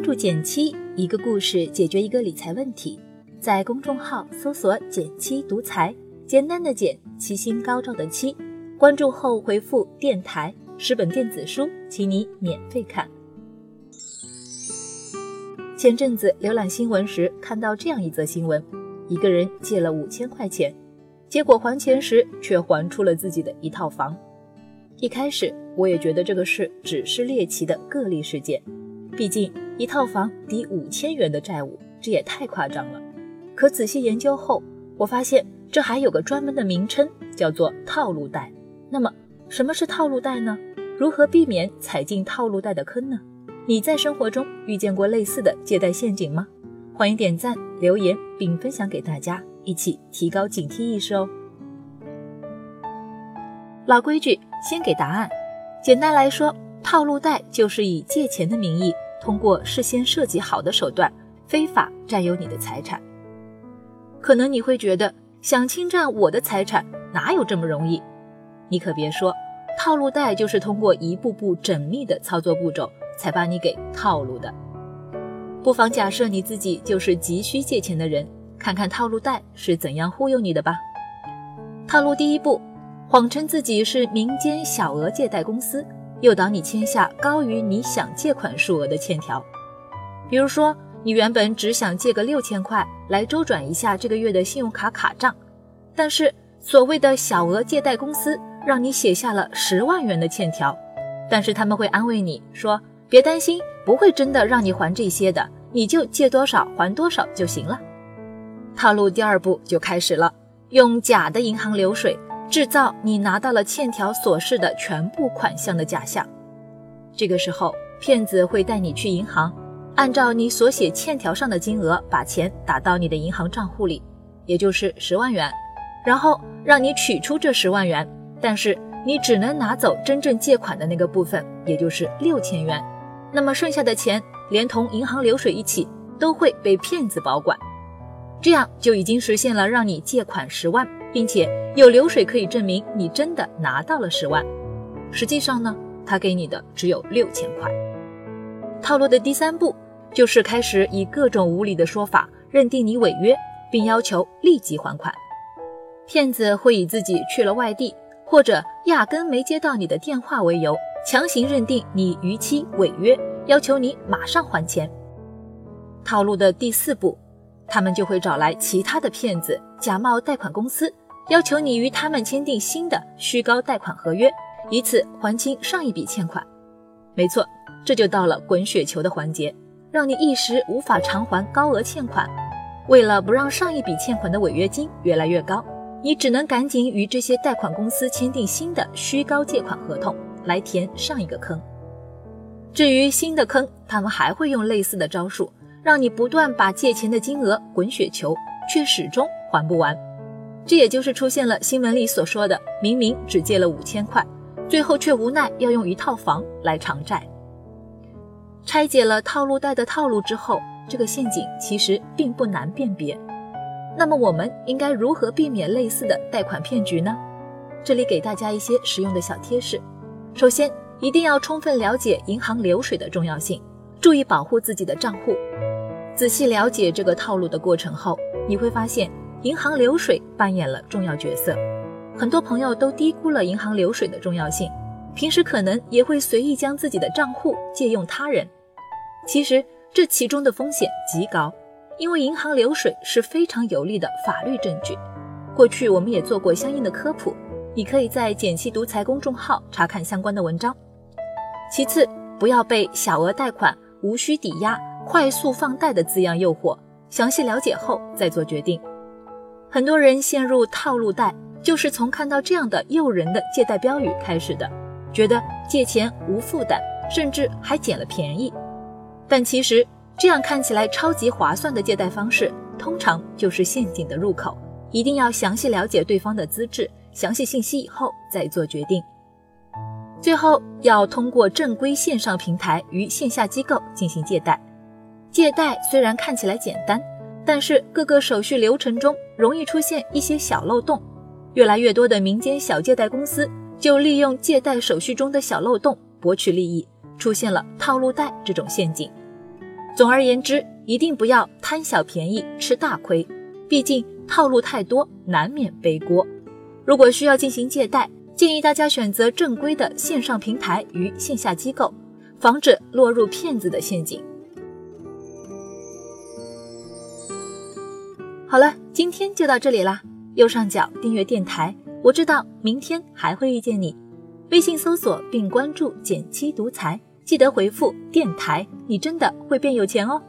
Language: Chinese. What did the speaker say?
关注减七，一个故事解决一个理财问题。在公众号搜索“减七独裁，简单的减，七星高照的七。关注后回复“电台”，十本电子书，请你免费看。前阵子浏览新闻时，看到这样一则新闻：一个人借了五千块钱，结果还钱时却还出了自己的一套房。一开始我也觉得这个事只是猎奇的个例事件，毕竟一套房抵五千元的债务，这也太夸张了。可仔细研究后，我发现这还有个专门的名称，叫做套路贷。那么什么是套路贷呢？如何避免踩进套路贷的坑呢？你在生活中遇见过类似的借贷陷阱吗？欢迎点赞留言并分享给大家，一起提高警惕意识哦。老规矩，先给答案。简单来说，套路贷就是以借钱的名义，通过事先设计好的手段，非法占有你的财产。可能你会觉得，想侵占我的财产哪有这么容易？你可别说，套路贷就是通过一步步缜密的操作步骤，才把你给套路的。不妨假设你自己就是急需借钱的人，看看套路贷是怎样忽悠你的吧。套路第一步。谎称自己是民间小额借贷公司，诱导你签下高于你想借款数额的欠条。比如说，你原本只想借个六千块来周转一下这个月的信用卡卡账，但是所谓的小额借贷公司让你写下了十万元的欠条，但是他们会安慰你说：“别担心，不会真的让你还这些的，你就借多少还多少就行了。”套路第二步就开始了，用假的银行流水。制造你拿到了欠条所示的全部款项的假象，这个时候骗子会带你去银行，按照你所写欠条上的金额把钱打到你的银行账户里，也就是十万元，然后让你取出这十万元，但是你只能拿走真正借款的那个部分，也就是六千元，那么剩下的钱连同银行流水一起都会被骗子保管，这样就已经实现了让你借款十万。并且有流水可以证明你真的拿到了十万，实际上呢，他给你的只有六千块。套路的第三步就是开始以各种无理的说法认定你违约，并要求立即还款。骗子会以自己去了外地或者压根没接到你的电话为由，强行认定你逾期违约，要求你马上还钱。套路的第四步。他们就会找来其他的骗子，假冒贷款公司，要求你与他们签订新的虚高贷款合约，以此还清上一笔欠款。没错，这就到了滚雪球的环节，让你一时无法偿还高额欠款。为了不让上一笔欠款的违约金越来越高，你只能赶紧与这些贷款公司签订新的虚高借款合同，来填上一个坑。至于新的坑，他们还会用类似的招数。让你不断把借钱的金额滚雪球，却始终还不完，这也就是出现了新闻里所说的，明明只借了五千块，最后却无奈要用一套房来偿债。拆解了套路贷的套路之后，这个陷阱其实并不难辨别。那么我们应该如何避免类似的贷款骗局呢？这里给大家一些实用的小贴士。首先，一定要充分了解银行流水的重要性，注意保护自己的账户。仔细了解这个套路的过程后，你会发现银行流水扮演了重要角色。很多朋友都低估了银行流水的重要性，平时可能也会随意将自己的账户借用他人。其实这其中的风险极高，因为银行流水是非常有力的法律证据。过去我们也做过相应的科普，你可以在“简七独裁”公众号查看相关的文章。其次，不要被小额贷款、无需抵押。快速放贷的字样诱惑，详细了解后再做决定。很多人陷入套路贷，就是从看到这样的诱人的借贷标语开始的，觉得借钱无负担，甚至还捡了便宜。但其实这样看起来超级划算的借贷方式，通常就是陷阱的入口。一定要详细了解对方的资质、详细信息以后再做决定。最后要通过正规线上平台与线下机构进行借贷。借贷虽然看起来简单，但是各个手续流程中容易出现一些小漏洞。越来越多的民间小借贷公司就利用借贷手续中的小漏洞博取利益，出现了套路贷这种陷阱。总而言之，一定不要贪小便宜吃大亏，毕竟套路太多，难免背锅。如果需要进行借贷，建议大家选择正规的线上平台与线下机构，防止落入骗子的陷阱。好了，今天就到这里啦。右上角订阅电台，我知道明天还会遇见你。微信搜索并关注“减七独裁，记得回复“电台”，你真的会变有钱哦。